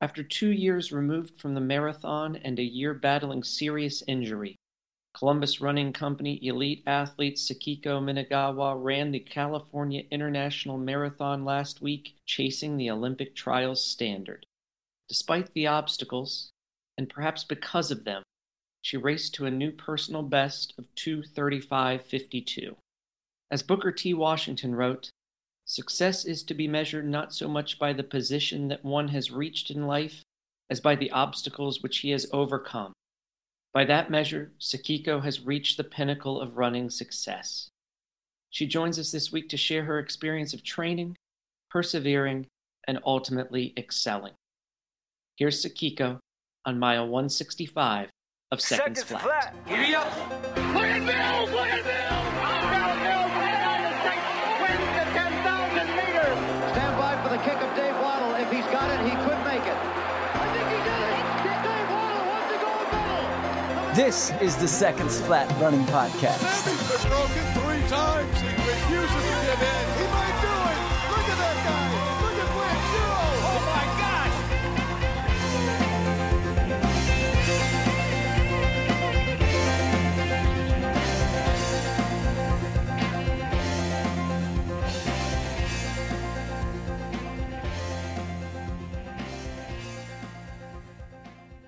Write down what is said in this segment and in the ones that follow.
After two years removed from the marathon and a year battling serious injury, Columbus Running Company elite athlete Sakiko Minagawa ran the California International Marathon last week, chasing the Olympic trials standard. Despite the obstacles, and perhaps because of them, she raced to a new personal best of 235.52. As Booker T. Washington wrote, Success is to be measured not so much by the position that one has reached in life as by the obstacles which he has overcome. By that measure, Sakiko has reached the pinnacle of running success. She joins us this week to share her experience of training, persevering, and ultimately excelling. Here's Sakiko on mile 165 of Seconds, Seconds Flat. Flat. This is the Seconds Flat Running Podcast.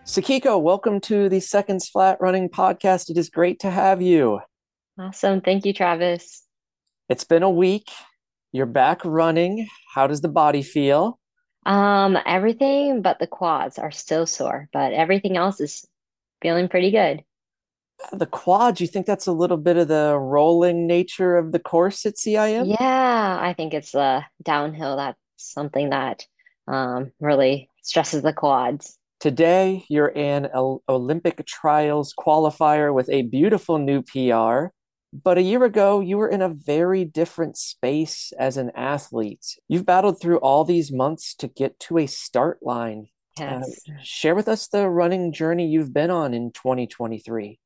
Sakiko, welcome to the Seconds Flat Running Podcast. It is great to have you. Awesome. Thank you, Travis. It's been a week. You're back running. How does the body feel? Um, everything but the quads are still sore, but everything else is feeling pretty good. The quads, you think that's a little bit of the rolling nature of the course at CIM? Yeah, I think it's the downhill. That's something that um, really stresses the quads. Today, you're an Olympic trials qualifier with a beautiful new PR. But a year ago, you were in a very different space as an athlete. You've battled through all these months to get to a start line. Uh, yes. Uh, share with us the running journey you've been on in 2023.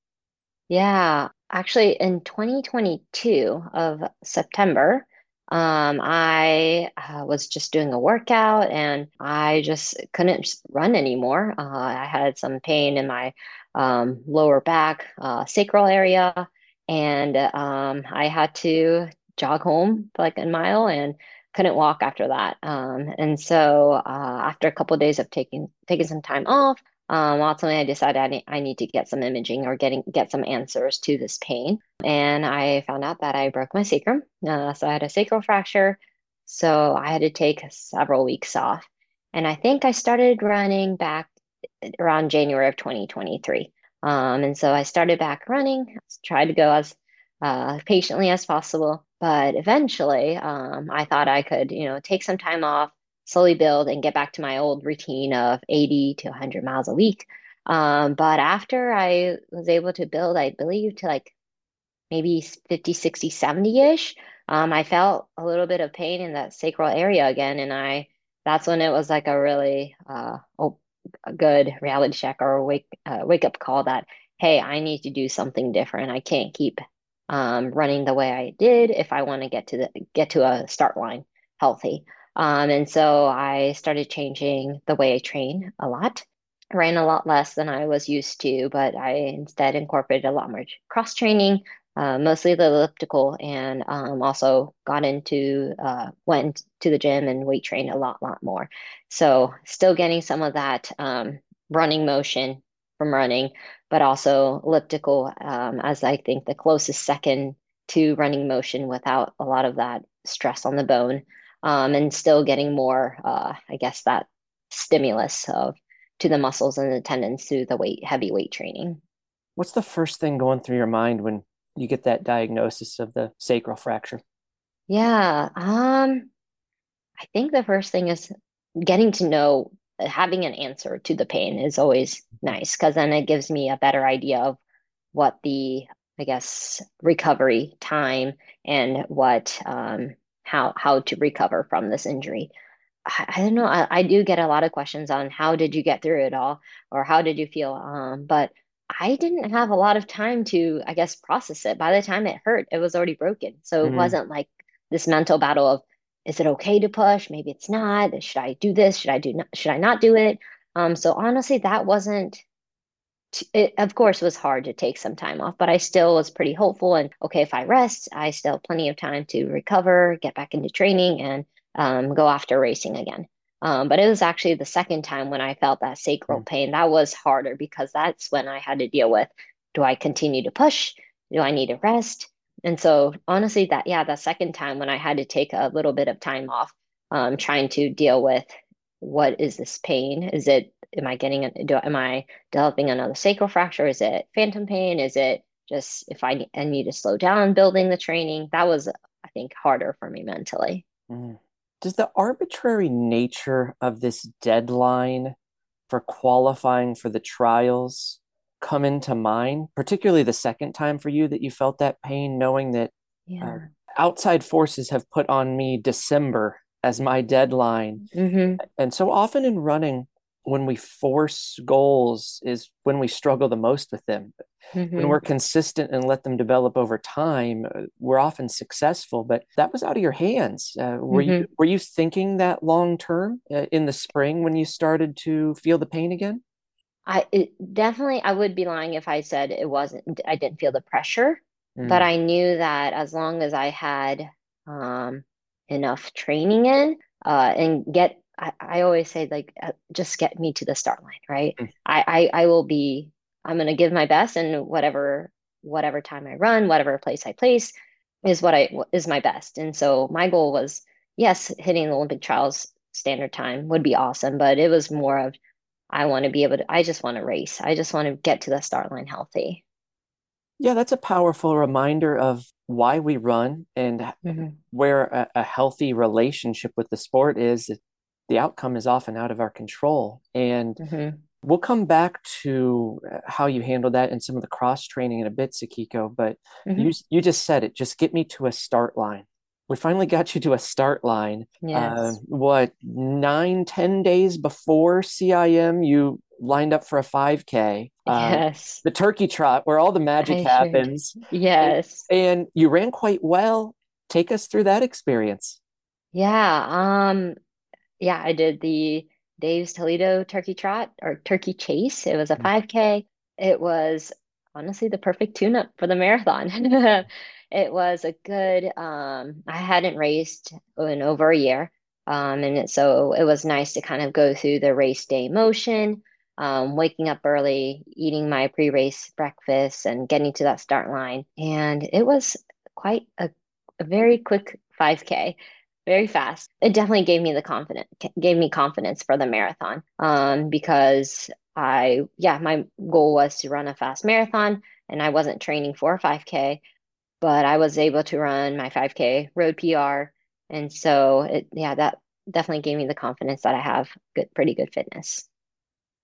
Yeah, actually, in 2022 of September, um, I uh, was just doing a workout and I just couldn't run anymore. Uh, I had some pain in my um, lower back, uh, sacral area, and um, I had to jog home like a mile and couldn't walk after that. Um, and so uh, after a couple of days of taking taking some time off, um, ultimately, I decided I need, I need to get some imaging or getting get some answers to this pain. And I found out that I broke my sacrum. Uh, so I had a sacral fracture. So I had to take several weeks off. And I think I started running back around January of 2023. Um, and so I started back running, tried to go as uh, patiently as possible. But eventually, um, I thought I could, you know, take some time off, slowly build and get back to my old routine of 80 to 100 miles a week. Um, but after I was able to build, I believe to like maybe 50, 60, 70 ish, um, I felt a little bit of pain in that sacral area again. And I, that's when it was like a really, uh, a good reality check or wake, uh, wake up call that, Hey, I need to do something different. I can't keep, um, running the way I did if I want to get to the, get to a start line healthy. Um, and so I started changing the way I train a lot. Ran a lot less than I was used to, but I instead incorporated a lot more cross training, uh, mostly the elliptical, and um, also got into uh, went to the gym and weight trained a lot, lot more. So still getting some of that um, running motion from running, but also elliptical um, as I think the closest second to running motion without a lot of that stress on the bone um, and still getting more, uh, I guess, that stimulus of to the muscles and the tendons through the weight heavy weight training. What's the first thing going through your mind when you get that diagnosis of the sacral fracture? Yeah, um, I think the first thing is getting to know having an answer to the pain is always nice because then it gives me a better idea of what the I guess recovery time and what um, how how to recover from this injury. I, I don't know. I, I, do get a lot of questions on how did you get through it all, or how did you feel? Um, but I didn't have a lot of time to, I guess, process it. By the time it hurt, it was already broken. So mm-hmm. it wasn't like this mental battle of is it okay to push? Maybe it's not. Should I do this? Should I do not, should I not do it? Um, so honestly, that wasn't it, of course, was hard to take some time off, but I still was pretty hopeful. And okay, if I rest, I still have plenty of time to recover, get back into training, and um, go after racing again. Um, but it was actually the second time when I felt that sacral mm. pain that was harder because that's when I had to deal with do I continue to push? Do I need to rest? And so, honestly, that, yeah, the second time when I had to take a little bit of time off, um, trying to deal with what is this pain? Is it am I getting do am I developing another sacral fracture? Is it phantom pain? Is it just if I, I need to slow down building the training? That was I think harder for me mentally. Mm. Does the arbitrary nature of this deadline for qualifying for the trials come into mind, particularly the second time for you that you felt that pain, knowing that yeah. uh, outside forces have put on me December as my deadline. Mm-hmm. And so often in running, when we force goals is when we struggle the most with them. Mm-hmm. When we're consistent and let them develop over time, uh, we're often successful. But that was out of your hands. Uh, were mm-hmm. you were you thinking that long term uh, in the spring when you started to feel the pain again? I it, definitely I would be lying if I said it wasn't. I didn't feel the pressure, mm. but I knew that as long as I had um, enough training in uh, and get I, I always say like uh, just get me to the start line right? Mm. I, I i will be i'm going to give my best and whatever whatever time i run whatever place i place is what i is my best. And so my goal was yes hitting the olympic trials standard time would be awesome but it was more of i want to be able to i just want to race. I just want to get to the start line healthy yeah that's a powerful reminder of why we run and mm-hmm. where a, a, healthy relationship with the sport is the outcome is often out of our control. And mm-hmm. we'll come back to uh, how you handle that and some of the cross training in a bit, Sakiko. But mm-hmm. you you just said it. Just get me to a start line. We finally got you to a start line. Yes. Uh, what nine, ten days before CIM, you lined up for a 5K. Uh, yes. The turkey trot, where all the magic I happens. Yes. And you ran quite well. Take us through that experience. Yeah. Um, yeah, I did the Dave's Toledo Turkey Trot or Turkey Chase. It was a 5K. Mm. It was honestly the perfect tune up for the marathon. it was a good, um, I hadn't raced in over a year. Um, and it, so it was nice to kind of go through the race day motion, um, waking up early, eating my pre race breakfast, and getting to that start line. And it was quite a, a very quick 5K very fast. It definitely gave me the confidence, gave me confidence for the marathon. Um, because I, yeah, my goal was to run a fast marathon, and I wasn't training for a 5K, but I was able to run my 5K road PR, and so it, yeah, that definitely gave me the confidence that I have good, pretty good fitness.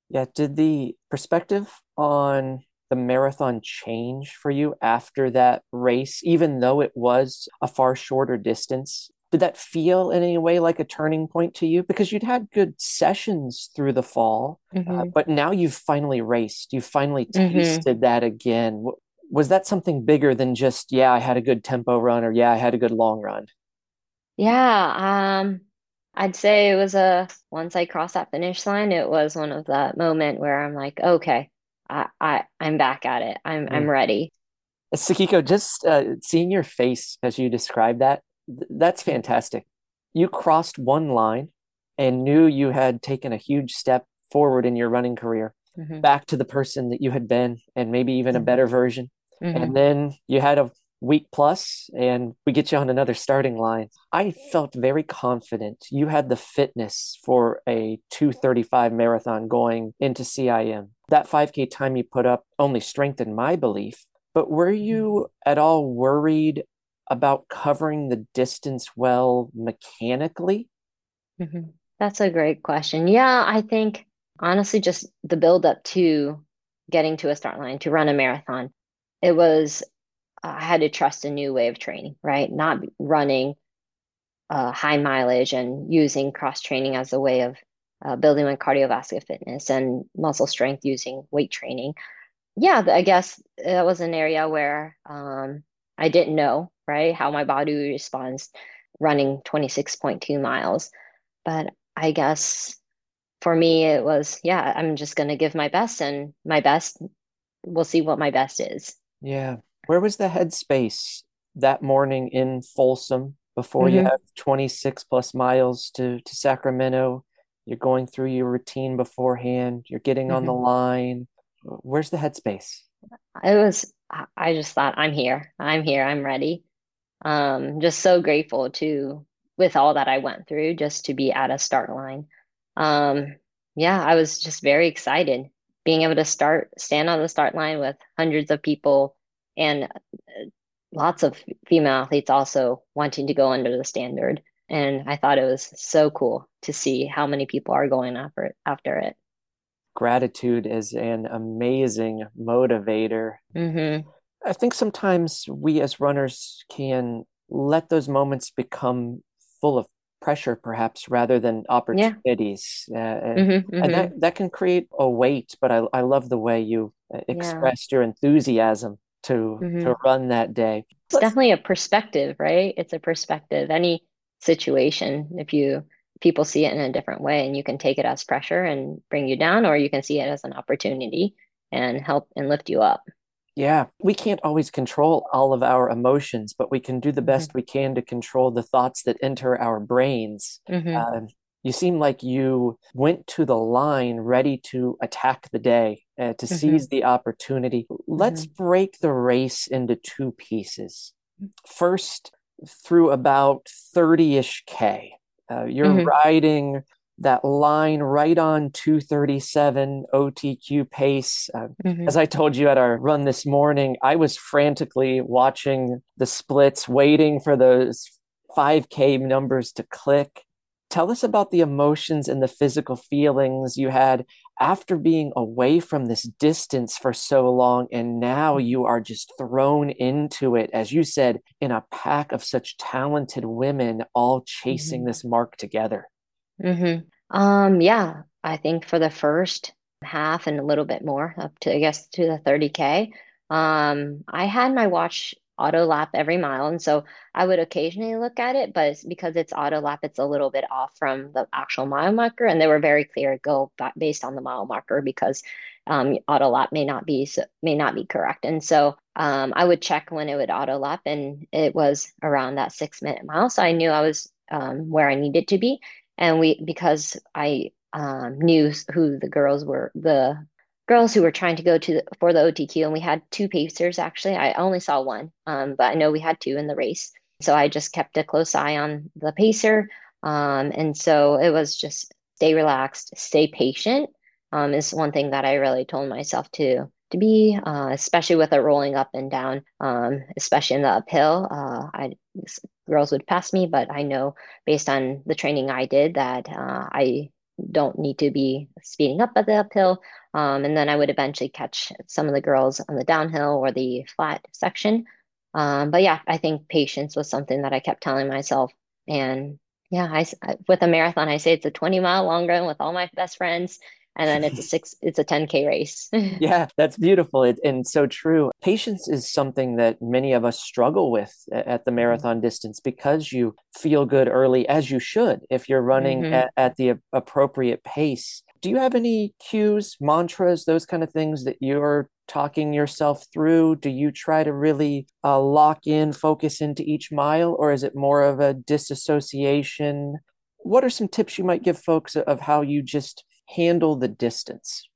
Yeah. Did the perspective on the marathon change for you after that race, even though it was a far shorter distance? did that feel in any way like a turning point to you because you'd had good sessions through the fall uh, mm-hmm. uh, but now you've finally raced you've finally mm-hmm. tasted mm-hmm. that again was that something bigger than just yeah i had a good tempo run or yeah i had a good long run yeah um i'd say it was a once i crossed that finish line it was one of that moment where i'm like okay i, I i'm back at it i'm mm. i'm ready Sakiko, just uh, seeing your face as you describe that, that's fantastic. You crossed one line and knew you had taken a huge step forward in your running career, mm-hmm. back to the person that you had been, and maybe even a mm-hmm. better version. Mm-hmm. And then you had a week plus, and we get you on another starting line. I felt very confident you had the fitness for a 235 marathon going into CIM. That 5K time you put up only strengthened my belief. But were you mm-hmm. at all worried about covering the distance well mechanically? Mm-hmm. That's a great question. Yeah, I think honestly, just the build up to getting to a start line to run a marathon, it was, I had to trust a new way of training, right? Not running uh, high mileage and using cross training as a way of uh, building my cardiovascular fitness and muscle strength using weight training. Yeah, I guess that was an area where um, I didn't know right? How my body responds running 26.2 miles. But I guess for me, it was, yeah, I'm just going to give my best, and my best, we'll see what my best is. Yeah. Where was the headspace that morning in Folsom before mm-hmm. you have 26 plus miles to, to Sacramento? You're going through your routine beforehand, you're getting mm-hmm. on the mm-hmm. line. Where's the headspace? It was, I just thought, I'm here. I'm here. I'm ready. Um, just so grateful to, with all that I went through, just to be at a start line. Um, yeah, I was just very excited being able to start, stand on the start line with hundreds of people and uh, lots of female athletes also wanting to go under the standard. And I thought it was so cool to see how many people are going after it. After it. Gratitude is an amazing motivator. Mm-hmm. I think sometimes we as runners can let those moments become full of pressure perhaps rather than opportunities yeah. uh, and, mm-hmm, mm-hmm. and, that, that can create a weight but i, I love the way you uh, expressed yeah. your enthusiasm to mm-hmm. to run that day it's definitely a perspective right it's a perspective any situation if you people see it in a different way and you can take it as pressure and bring you down or you can see it as an opportunity and help and lift you up yeah, we can't always control all of our emotions, but we can do the best mm-hmm. we can to control the thoughts that enter our brains. Mm-hmm. Uh, you seem like you went to the line ready to attack the day, uh, to mm-hmm. seize the opportunity. Let's mm-hmm. break the race into two pieces. First, through about 30 ish K. Uh, you're mm-hmm. riding that line right on 237 OTQ pace. Uh, mm-hmm. As I told you at our run this morning, I was frantically watching the splits, waiting for those 5K numbers to click. Tell us about the emotions and the physical feelings you had after being away from this distance for so long. And now mm-hmm. you are just thrown into it, as you said, in a pack of such talented women all chasing mm-hmm. this mark together. Mm-hmm. Um, yeah, I think for the first half and a little bit more up to I guess to the 30K, um, I had my watch auto lap every mile. And so I would occasionally look at it, but because it's auto lap, it's a little bit off from the actual mile marker. And they were very clear go based on the mile marker because um, auto lap may not be may not be correct. And so um, I would check when it would auto lap, and it was around that six minute mile. So I knew I was um, where I needed to be and we because I um, knew who the girls were, the girls who were trying to go to the, for the OTQ, and we had two pacers actually. I only saw one, um, but I know we had two in the race. So I just kept a close eye on the pacer, um, and so it was just stay relaxed, stay patient. Um, is one thing that I really told myself to to be, uh, especially with it rolling up and down, um, especially in the uphill. Uh, I girls would pass me, but I know based on the training I did that uh, I don't need to be speeding up at the uphill. Um, and then I would eventually catch some of the girls on the downhill or the flat section. Um, but yeah, I think patience was something that I kept telling myself. And yeah, I, with a marathon, I say it's a 20 mile long run with all my best friends and then it's a six it's a 10k race. Yeah that's beautiful. It, and so true. Patience is something that many of us struggle with at the mm-hmm. marathon distance because you feel good early as you should if you're running mm-hmm. at, at the appropriate pace. Do you have any cues mantras those kind of things that you're talking yourself through? Do you try to really uh, lock in focus into each mile or is it more of a disassociation? What are some tips you might give folks of how you just handle the distance?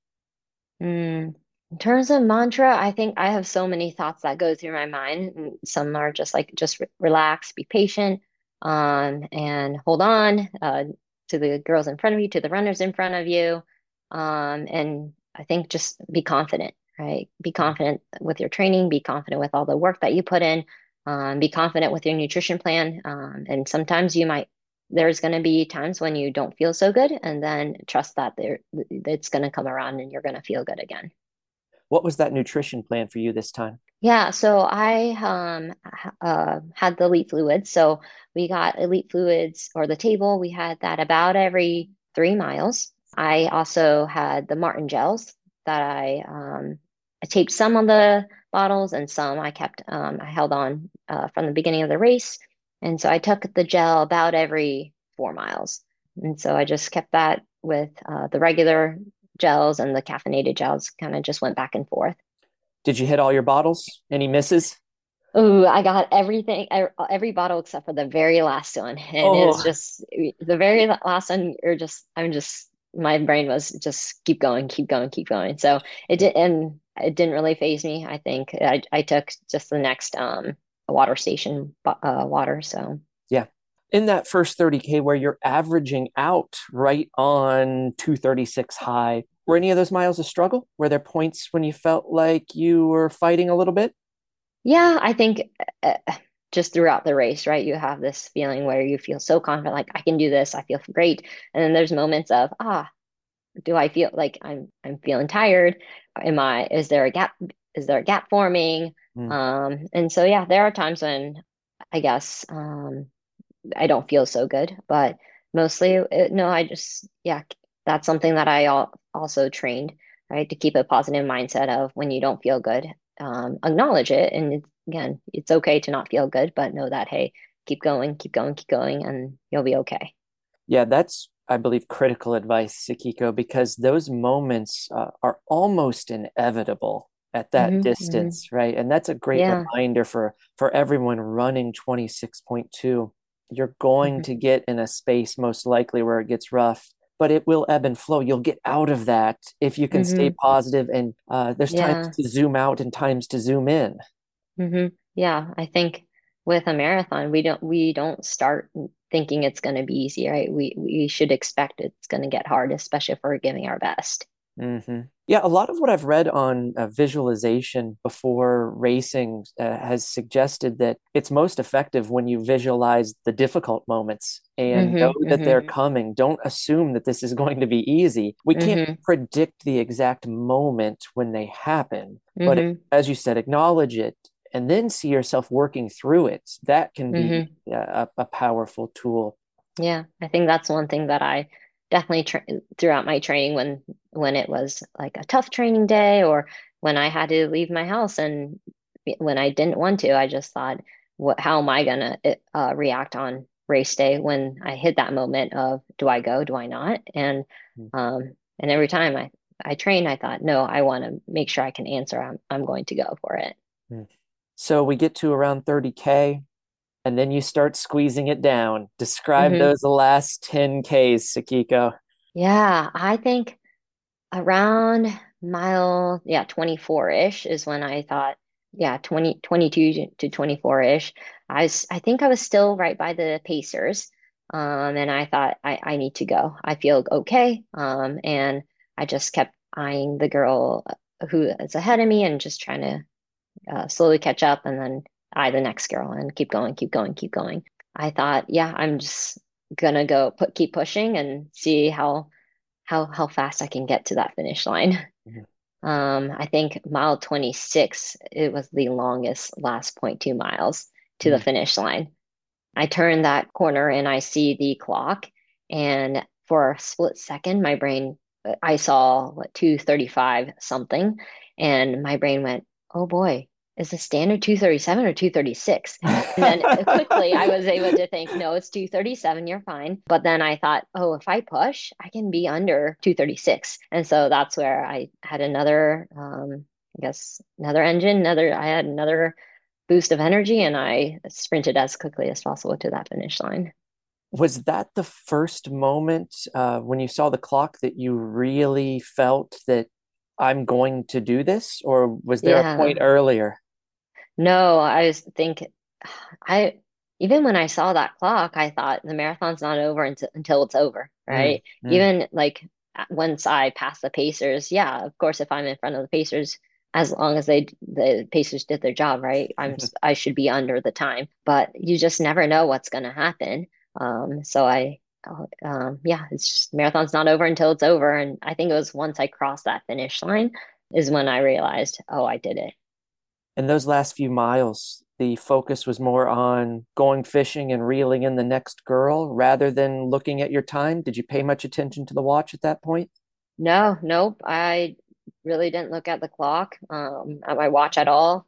Mm. In terms of mantra, I think I have so many thoughts that go through my mind. Some are just like just re- relax, be patient, um, and hold on uh, to the girls in front of you, to the runners in front of you, um, and I think just be confident. Right, be confident with your training. Be confident with all the work that you put in. Um, be confident with your nutrition plan. Um, and sometimes you might there's going to be times when you don't feel so good and then trust that there it's going to come around and you're going to feel good again. What was that nutrition plan for you this time? Yeah so i um, uh, had the elite fluids. So we got elite fluids or the table we had that about every three miles. I also had the Maurten gels that i um, i taped some on the bottles and some i kept um, i held on uh, from the beginning of the race And so I took the gel about every four miles. And so I just kept that with uh, the regular gels and the caffeinated gels, kind of just went back and forth. Did you hit all your bottles? Any misses? Oh, I got everything, every bottle except for the very last one. And oh. it's just the very last one, you're just, I'm just, my brain was just keep going, keep going, keep going. So it did, and it didn't really faze me. I think I, I took just the next um water station uh, water. So yeah, in that first 30k where you're averaging out right on 236 high, were any of those miles a struggle? Were there points when you felt like you were fighting a little bit? Yeah, I think uh, just throughout the race, right? You have this feeling where you feel so confident, like I can do this, I feel great, and then there's moments of ah, do I feel like I'm I'm feeling tired? Am I? Is there a gap? Is there a gap forming? Mm. Um, and so yeah, there are times when I guess um, I don't feel so good, but mostly it, no, I just yeah, that's something that I al- also trained right to keep a positive mindset of when you don't feel good, um, acknowledge it, and it's, again, it's okay to not feel good, but know that hey, keep going, keep going, keep going, and you'll be okay. Yeah, that's I believe, critical advice, Sakiko, because those moments uh, are almost inevitable at that mm-hmm, distance, mm-hmm. right? And that's a great yeah. reminder for for everyone running 26.2. You're going mm-hmm. to get in a space most likely where it gets rough, but it will ebb and flow. You'll get out of that if you can stay mm-hmm. positive and uh, there's yeah. times to zoom out and times to zoom in. Mm-hmm. Yeah, I think with a marathon, we don't we don't start thinking it's going to be easy, right? We we should expect it's going to get hard, especially if we're giving our best. Mm-hmm. Yeah, a lot of what I've read on uh, visualization before racing uh, has suggested that it's most effective when you visualize the difficult moments and mm-hmm, know that mm-hmm. they're coming. Don't assume that this is going to be easy. We can't mm-hmm. predict the exact moment when they happen, but mm-hmm. as you said, acknowledge it and then see yourself working through it that can be mm-hmm. a, a, powerful tool yeah i think that's one thing that i definitely tra- throughout my training when when it was like a tough training day or when i had to leave my house and when i didn't want to i just thought what how am i going to uh, react on race day when i hit that moment of do i go do i not and mm-hmm. um and every time i i trained i thought no i want to make sure i can answer i'm, I'm going to go for it mm-hmm. So we get to around 30K and then you start squeezing it down. Describe mm-hmm. those last 10Ks, Sakiko. Yeah, I think around mile, yeah, 24 ish is when I thought, yeah, 20, 22 to 24 ish. I was, I think I was still right by the Pacers. Um, and I thought I, I need to go. I feel okay. Um, and I just kept eyeing the girl who is ahead of me and just trying to uh, slowly catch up and then eye the next girl and keep going, keep going, keep going. I thought, yeah, I'm just gonna go put keep pushing and see how how how fast I can get to that finish line. Mm-hmm. Um, I think mile 26, it was the longest last 0.2 miles to mm-hmm. the finish line. I turn that corner and I see the clock, and for a split second, my brain I saw what 235 something, and my brain went, oh boy, is the standard 237 or 236? And then quickly I was able to think, no, it's 237, you're fine. But then I thought, oh, if I push, I can be under 236. And so that's where I had another, um, I guess, another engine, another, I had another boost of energy and I sprinted as quickly as possible to that finish line. Was that the first moment uh, when you saw the clock that you really felt that I'm going to do this, or was there yeah. a point earlier? No, I was think I even when I saw that clock, I thought the marathon's not over until, until it's over, mm, right? Mm, mm. Even like once I pass the Pacers, yeah, of course, if I'm in front of the Pacers, as long as they the Pacers did their job, right? I'm I should be under the time, but you just never know what's going to happen. Um, so I Oh, um, yeah, it's just marathon's not over until it's over. And I think it was once I crossed that finish line is when I realized, oh, I did it. In those last few miles, the focus was more on going fishing and reeling in the next girl rather than looking at your time. Did you pay much attention to the watch at that point? No, nope. I really didn't look at the clock, um, at my watch at all.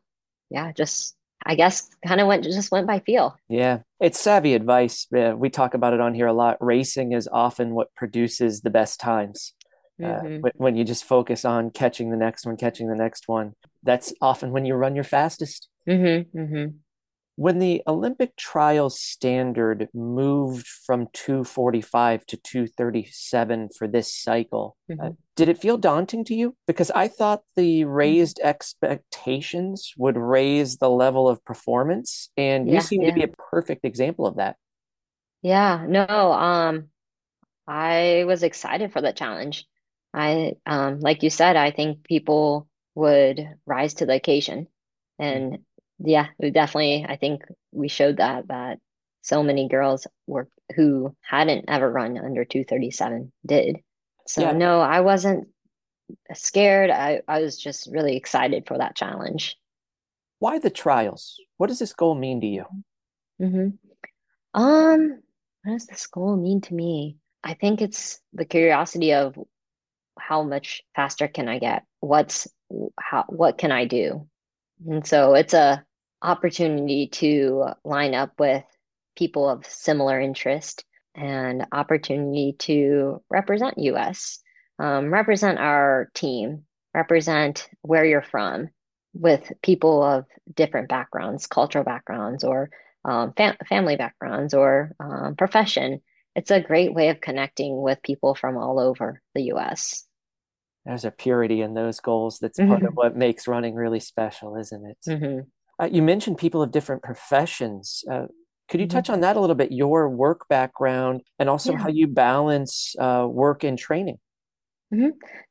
Yeah, just I guess kind of went just went by feel. Yeah, it's savvy advice. Yeah, we talk about it on here a lot. Racing is often what produces the best times. Uh, when you just focus on catching the next one, catching the next one, that's often when you run your fastest. Mm-hmm. Mm-hmm. When the Olympic trials standard moved from 245 to 237 for this cycle, uh, Mhm. did it feel daunting to you? Because I thought the Mm-hmm. raised expectations would raise the level of performance, and you Yeah, seem to be a perfect example of that. Yeah, no, um, I was excited for the challenge. I, um, like you said, I think people would rise to the occasion. And yeah, we definitely, I think we showed that that so many girls were who hadn't ever run under 237 did. So Yeah. no, I wasn't scared. I, I was just really excited for that challenge. Why the trials? What does this goal mean to you? hmm Um, what does this goal mean to me? I think it's the curiosity of how much faster can I get? What's how what can I do? And so it's a opportunity to line up with people of similar interest and opportunity to represent US, um, represent our team, represent where you're from with people of different backgrounds, cultural backgrounds, or um, fam family backgrounds, or um, profession. It's a great way of connecting with people from all over the US. There's a purity in those goals that's part of what makes running really special, isn't it? hmm Uh, you mentioned people of different professions. Uh, could you Mhm. touch on that a little bit? Your work background and also Yeah. how you balance uh, work and training.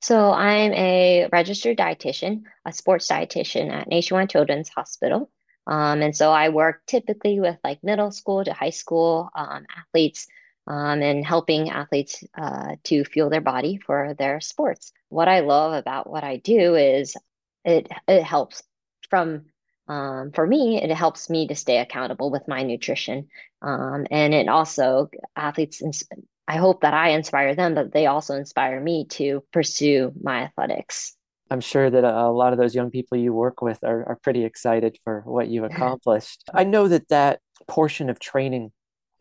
So I'm a registered dietitian, a sports dietitian at Nationwide Children's Hospital. Um, and so I work typically with like middle school to high school um, athletes um, and helping athletes uh, to fuel their body for their sports. What I love about what I do is it it helps from um, for me, it helps me to stay accountable with my nutrition. Um, and it also athletes ins- I hope that I inspire them, but they also inspire me to pursue my athletics. I'm sure that a, a lot of those young people you work with are, are pretty excited for what you've accomplished. I know that that portion of training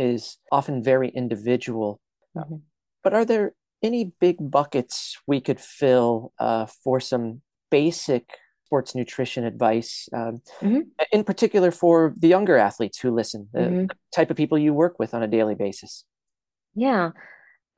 is often very individual, Mhm. but are there any big buckets we could fill uh, for some basic sports nutrition advice, um, Mhm. in particular for the younger athletes who listen, the, Mhm. type of people you work with on a daily basis? Yeah,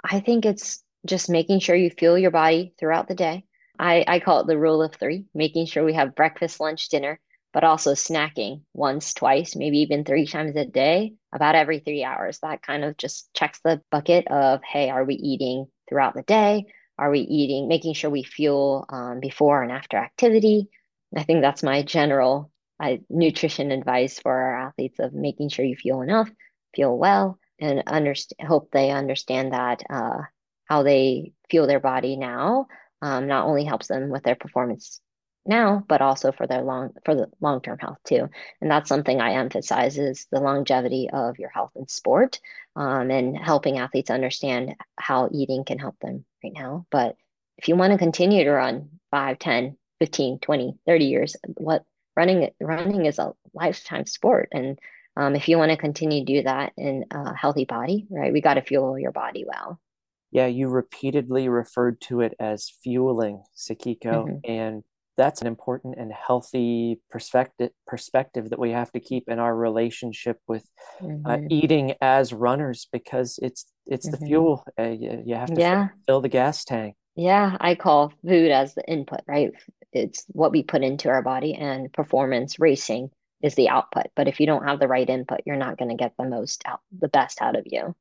I think it's just making sure you fuel your body throughout the day. I, I call it the rule of three, making sure we have breakfast, lunch, dinner, but also snacking once, twice, maybe even three times a day, about every three hours. That kind of just checks the bucket of, hey, are we eating throughout the day? Are we eating, making sure we fuel um, before and after activity? I think that's my general uh, nutrition advice for our athletes of making sure you fuel enough, feel well, and understand, hope they understand that uh, how they feel their body now um, not only helps them with their performance now, but also for their long for the long-term health too. And that's something I emphasize is the longevity of your health in sport um, and helping athletes understand how eating can help them right now. But if you want to continue to run 5, 10, 15, 20, 30 years, what running running is a lifetime sport. And um, if you want to continue to do that in a healthy body, right, we got to fuel your body well. Yeah, you repeatedly referred to it as fueling, Sakiko, Mhm. and that's an important and healthy perspective perspective that we have to keep in our relationship with uh, Mhm. eating as runners because it's it's the Mhm. fuel. Uh, you, you have to Yeah. fill, fill the gas tank. Yeah, I call food as the input, right? It's what we put into our body, and performance racing is the output. But if you don't have the right input, you're not going to get the most out, the best out of you.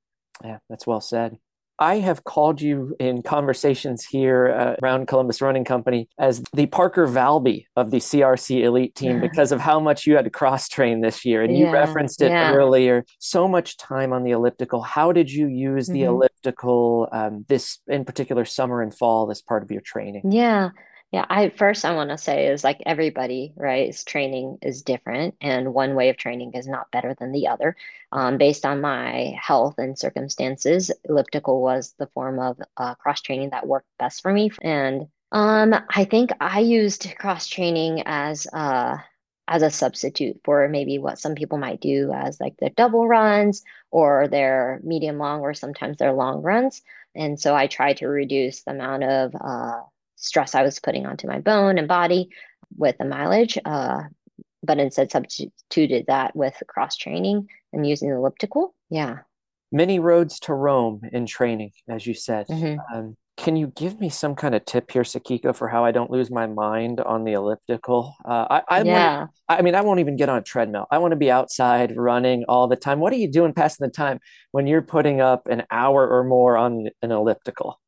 Yeah, that's well said. I have called you in conversations here uh, around Columbus Running Company as the Parker Valby of the CRC elite team because of how much you had to cross train this year. And you referenced it yeah. earlier. So much time on the elliptical. How did you use the Mhm. elliptical um, this in particular summer and fall as part of your training? Yeah. Yeah. I first I want to say is like everybody, right? Is training is different, and one way of training is not better than the other. Um, based on my health and circumstances, elliptical was the form of uh, cross training that worked best for me. And um, I think I used cross training as uh as a substitute for maybe what some people might do as like their double runs or their medium long or sometimes their long runs. And so I tried to reduce the amount of uh, stress I was putting onto my bone and body with the mileage, uh, but instead substituted that with cross training and using the elliptical. Yeah. Many roads to Rome in training, as you said. Mhm. Um, can you give me some kind of tip here, Sakiko, for how I don't lose my mind on the elliptical? Uh, I, I, wanna- Yeah. I mean, I won't even get on a treadmill. I want to be outside running all the time. What are you doing passing the time when you're putting up an hour or more on an elliptical?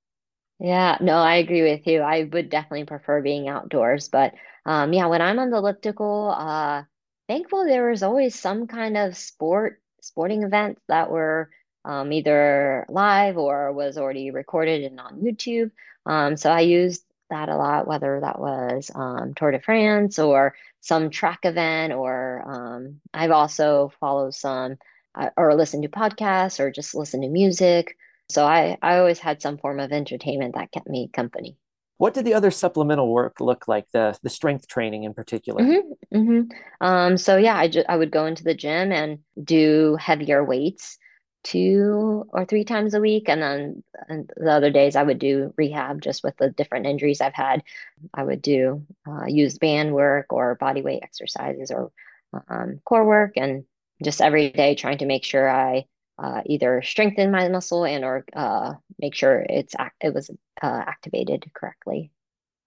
Yeah, no, I agree with you. I would definitely prefer being outdoors, but um, yeah, when I'm on the elliptical, uh, thankful there was always some kind of sport, sporting events that were um, either live or was already recorded and on YouTube. Um, so I used that a lot, whether that was um, Tour de France or some track event, or um, I've also followed some uh, or listened to podcasts or just listened to music. So I, I always had some form of entertainment that kept me company. What did the other supplemental work look like, the the strength training in particular? hmm hmm Um, so yeah, I, ju I would go into the gym and do heavier weights two or three times a week. And then and the other days I would do rehab just with the different injuries I've had. I would do uh, use band work or body weight exercises or um, core work and just every day trying to make sure I uh, either strengthen my muscle and or uh, make sure it's it was uh, activated correctly.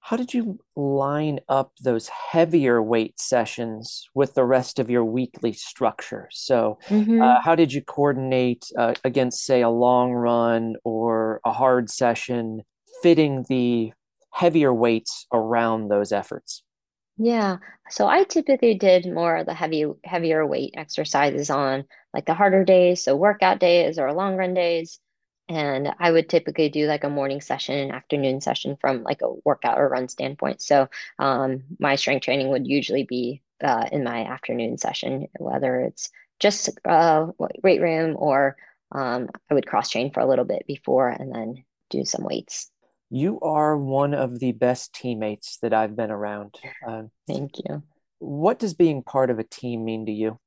How did you line up those heavier weight sessions with the rest of your weekly structure? So, hmm uh, how did you coordinate uh, against, say, a long run or a hard session, fitting the heavier weights around those efforts? Yeah. So I typically did more of the heavy, heavier weight exercises on like the harder days, so workout days or long run days. And I would typically do like a morning session and afternoon session from like a workout or run standpoint. So um, my strength training would usually be uh, in my afternoon session, whether it's just uh, weight room or um, I would cross train for a little bit before and then do some weights. You are one of the best teammates that I've been around. Um, Thank you. what does being part of a team mean to you?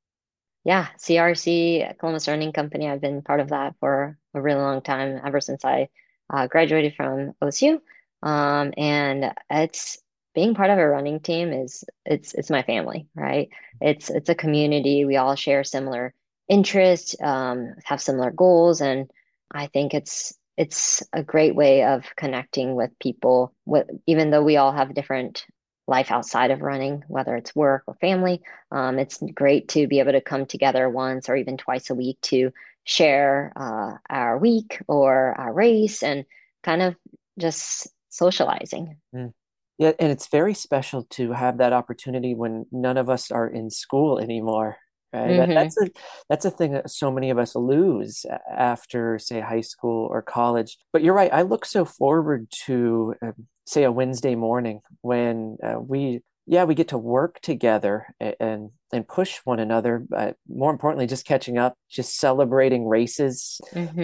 Yeah, CRC, Columbus Running Company, I've been part of that for a really long time, ever since I uh, graduated from OSU. Um, and it's being part of a running team is it's it's my family, right? It's it's a community. We all share similar interests, um, have similar goals, and I think it's it's a great way of connecting with people with even though we all have different life outside of running, whether it's work or family um, it's great to be able to come together once or even twice a week to share uh, our week or our race and kind of just socializing. Mm. Yeah, and it's very special to have that opportunity when none of us are in school anymore, right? That, hmm that's a that's a thing that so many of us lose after, say, high school or college. But you're right. I look so forward to, um, say, a Wednesday morning when uh, we, yeah, we get to work together and and push one another. But more importantly, just catching up, just celebrating races,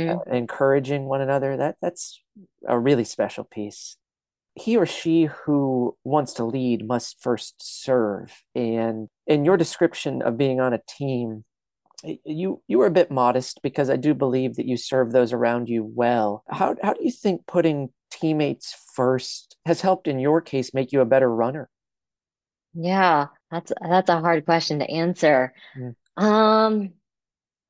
uh, hmm encouraging one another. That that's a really special piece he or she who wants to lead must first serve. And in your description of being on a team, you you were a bit modest because I do believe that you serve those around you well. How how do you think putting teammates first has helped in your case make you a better runner? Yeah, that's that's a hard question to answer. Mm, Um,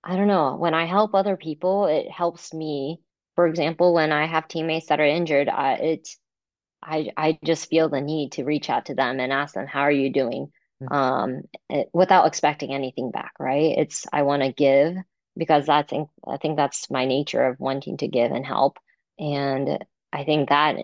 I don't know. When I help other people, it helps me. For example, when I have teammates that are injured, I, it I I just feel the need to reach out to them and ask them, how are you doing? mm, Um, it, without expecting anything back, right? It's I want to give because that's I think that's my nature of wanting to give and help. And I think that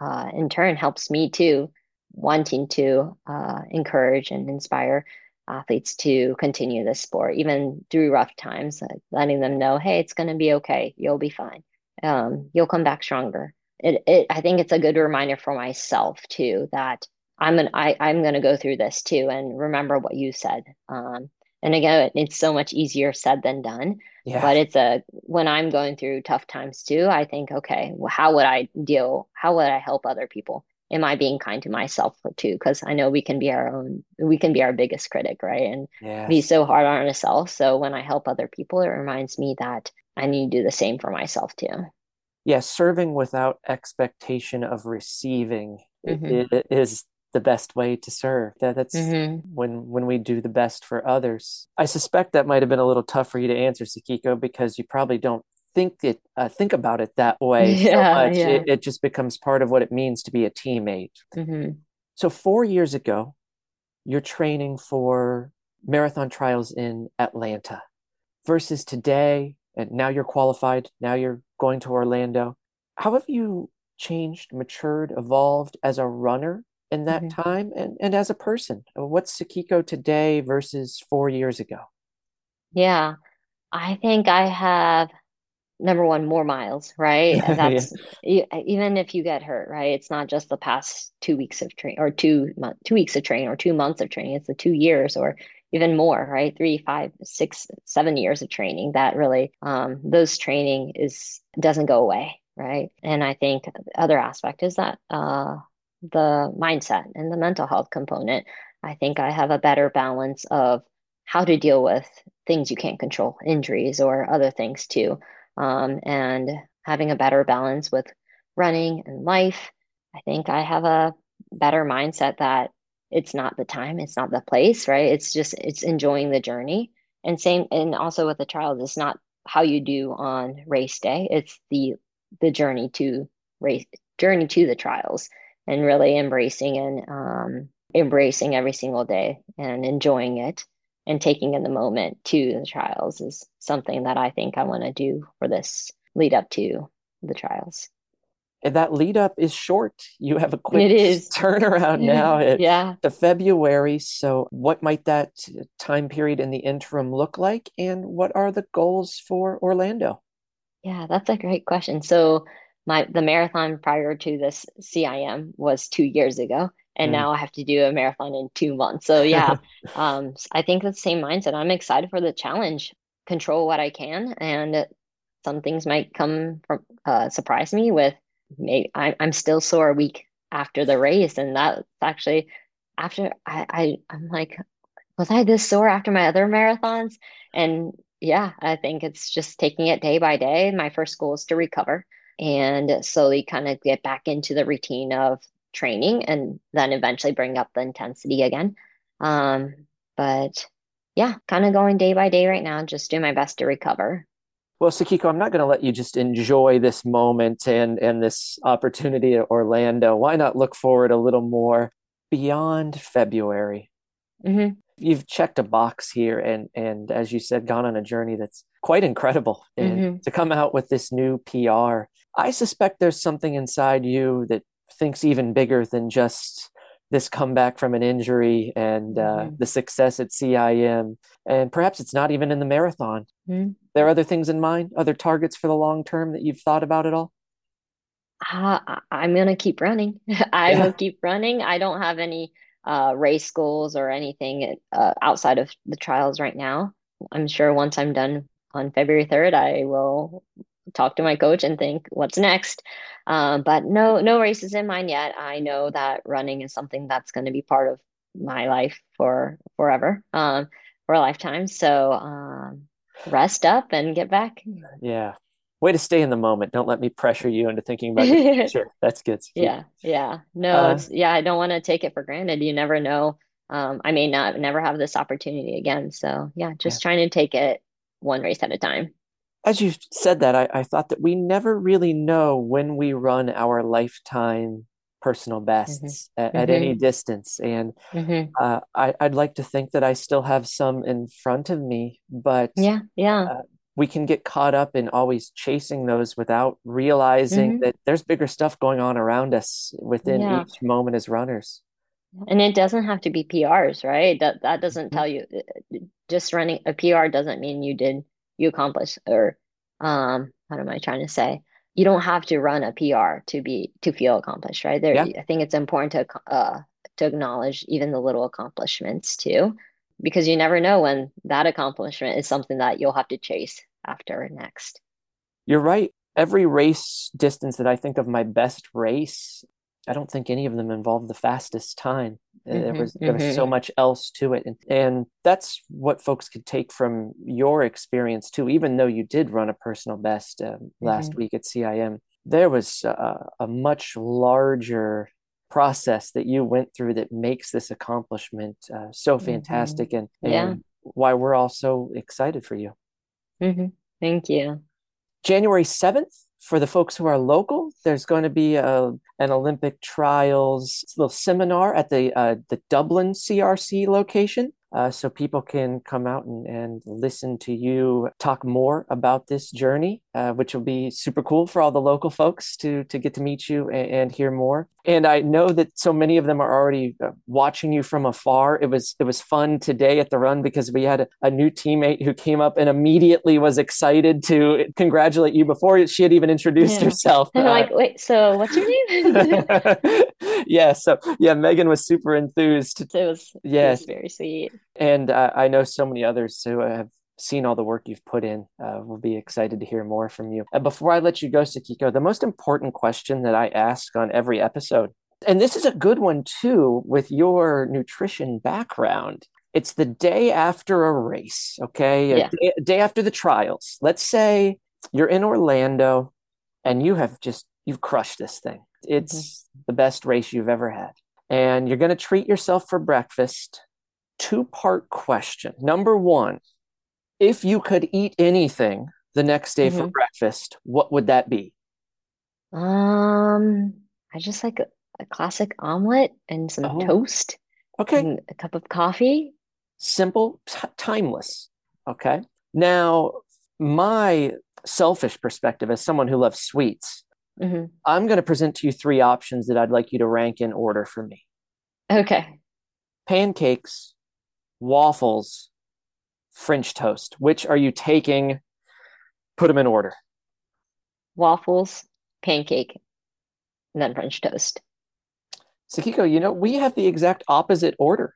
uh, in turn helps me too, wanting to uh, encourage and inspire athletes to continue this sport, even through rough times, like letting them know, hey, it's going to be okay. You'll be fine. Um, you'll come back stronger it, it I think it's a good reminder for myself too that I'm an I I'm gonna go through this too and remember what you said. Um, and again, it's so much easier said than done. yeah. But it's a when I'm going through tough times too, I think, okay, well, how would I deal? How would I help other people? am I being kind to myself too? Because I know we can be our own, we can be our biggest critic, right? And Yes. be so hard on ourselves. So when I help other people, it reminds me that I need to do the same for myself too. Yeah, serving without expectation of receiving Mhm. is the best way to serve. That, that's Mhm. when when we do the best for others. I suspect that might have been a little tough for you to answer, Sakiko, because you probably don't think it uh, think about it that way so Yeah, much. yeah. It, it just becomes part of what it means to be a teammate. hmm So four years ago, you're training for marathon trials in Atlanta versus today, and now you're qualified, now you're going to Orlando. How have you changed, matured, evolved as a runner in that Mhm. time and, and as a person? What's Sakiko today versus four years ago? Yeah, I think I have number one, more miles, right? That's e- even if you get hurt, right? It's not just the past two weeks of train or two month, two weeks of training or two months of training. It's the two years or even more, right? Three, five, six, seven years of training that really, um, those training is doesn't go away, right? And I think the other aspect is that uh, the mindset and the mental health component. I think I have a better balance of how to deal with things you can't control, injuries or other things too um, and having a better balance with running and life. I think I have a better mindset that it's not the time, it's not the place, right? It's just it's enjoying the journey. And same and also with the trials, it's not how you do on race day, it's the the journey to race journey to the trials and really embracing and um embracing every single day and enjoying it and taking in the moment to the trials is something that I think I want to do for this lead up to the trials. That lead up is short. You have a quick turnaround now at yeah. to February. So, what might that time period in the interim look like? And what are the goals for Orlando? Yeah, that's a great question. So my the marathon prior to this CIM was two years ago, and Mm. now I have to do a marathon in two months. So yeah, um, I think the same mindset. I'm excited for the challenge. Control what I can, and some things might come from uh, surprise me with. Maybe I, I'm still sore a week after the race, and that's actually after I, I I'm like, was I this sore after my other marathons? And yeah, I think it's just taking it day by day. My first goal is to recover and slowly kind of get back into the routine of training and then eventually bring up the intensity again. Um, but yeah, kind of going day by day right now, just doing my best to recover. Well, Sakiko, I'm not going to let you just enjoy this moment and and this opportunity at Orlando. Why not look forward a little more beyond February? hmm You've checked a box here, and and as you said, gone on a journey that's quite incredible. And Mhm. to come out with this new PR, I suspect there's something inside you that thinks even bigger than just this comeback from an injury and uh, Mhm. the success at CIM. And perhaps it's not even in the marathon. Mhm. There are other things in mind, other targets for the long term that you've thought about at all? Uh, I'm gonna keep running. I Yeah. will keep running. I don't have any uh, race goals or anything uh, outside of the trials right now. I'm sure once I'm done on February 3rd, I will talk to my coach and think, what's next? Um, but no, no races in mind yet. I know that running is something that's going to be part of my life for forever, um, for a lifetime. So um, rest up and get back. Yeah. Way to stay in the moment. Don't let me pressure you into thinking about your future. That's good. Yeah, yeah. No, Uh, it's yeah, I don't want to take it for granted. You never know. Um, I may not never have this opportunity again. So yeah, just trying to take it one race at a time. As you said that, I, I thought that we never really know when we run our lifetime personal bests at, at any distance. And hmm uh, I, I'd like to think that I still have some in front of me, but Yeah, yeah. uh, we can get caught up in always chasing those without realizing Mhm. that there's bigger stuff going on around us within Yeah. each moment as runners. And it doesn't have to be PRs, right? That that doesn't tell you just running a PR doesn't mean you did you accomplished or um what am I trying to say? You don't have to run a PR to be to feel accomplished, right? There, Yeah. I think it's important to uh to acknowledge even the little accomplishments too, because you never know when that accomplishment is something that you'll have to chase after next. You're right. Every race distance that I think of my best race, I don't think any of them involved the fastest time. Uh, There was there was so mhm. much else to it, and and that's what folks could take from your experience too. Even though you did run a personal best um, last Mm-hmm. week at CIM, there was a, a much larger process that you went through that makes this accomplishment uh, so fantastic, and, Mm-hmm. Yeah. and why we're all so excited for you. hmm Thank you. January 7th, for the folks who are local, there's going to be a, an Olympic trials little seminar at the uh, the Dublin CRC location. Uh, so people can come out and, and listen to you talk more about this journey, uh, which will be super cool for all the local folks to to get to meet you and, and hear more. And I know that so many of them are already uh, watching you from afar. It was it was fun today at the run because we had a, a new teammate who came up and immediately was excited to congratulate you before she had even introduced Yeah. herself. And Uh, I'm like, wait, so what's your name? yeah, so yeah, Megan was super enthused. It was, it Yes. was very sweet. And uh, I know so many others who have seen all the work you've put in uh, will be excited to hear more from you. And before I let you go, Sakiko, the most important question that I ask on every episode, and this is a good one too, with your nutrition background. It's the day after a race, okay? Yeah. day, day after the trials. Let's say you're in Orlando and you have just, you've crushed this thing. It's the best race you've ever had. And you're going to treat yourself for breakfast two part question. Number one, if you could eat anything the next day for Mhm. breakfast, what would that be? Um, I just like a, a classic omelet and some Oh. toast Okay, and a cup of coffee. simple, t- timeless. Okay. Now, my selfish perspective as someone who loves sweets, hmm I'm going to present to you three options that I'd like you to rank in order for me Okay. pancakes, waffles, French toast. Which are you taking? Put them in order. Waffles, pancake, and then French toast. Sakiko, you know, we have the exact opposite order.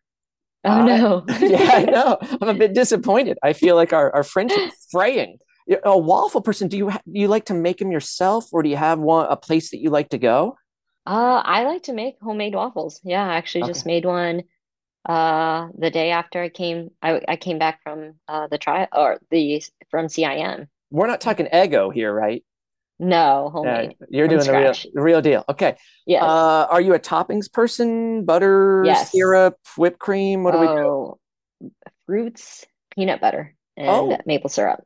Oh I- no. yeah, I know. I'm a bit disappointed. I feel like our, our friendship is fraying. Yeah, A waffle person, do you ha- do you like to make them yourself, or do you have one a place that you like to go? Uh, I like to make homemade waffles. Yeah, I actually just made one uh the day after I came I I came back from uh the trial or the from CIM. We're not talking Eggo here, right? No, Uh, homemade. you're from doing the real the real deal. Okay. Yes. Uh, are you a toppings person? Butter, Yes. syrup, whipped cream? What do we do? Oh, fruits, peanut butter, and Oh. maple syrup.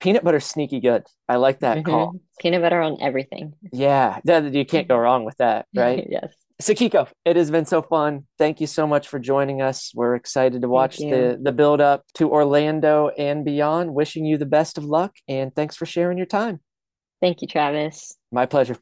Peanut butter's sneaky good. I like that call. Mhm. Peanut butter on everything. Yeah, that, you can't go wrong with that, right? Yes. Sakiko, it has been so fun. Thank you so much for joining us. We're excited to watch the the build up to Orlando and beyond. Wishing you the best of luck and thanks for sharing your time. Thank you, Travis. My pleasure.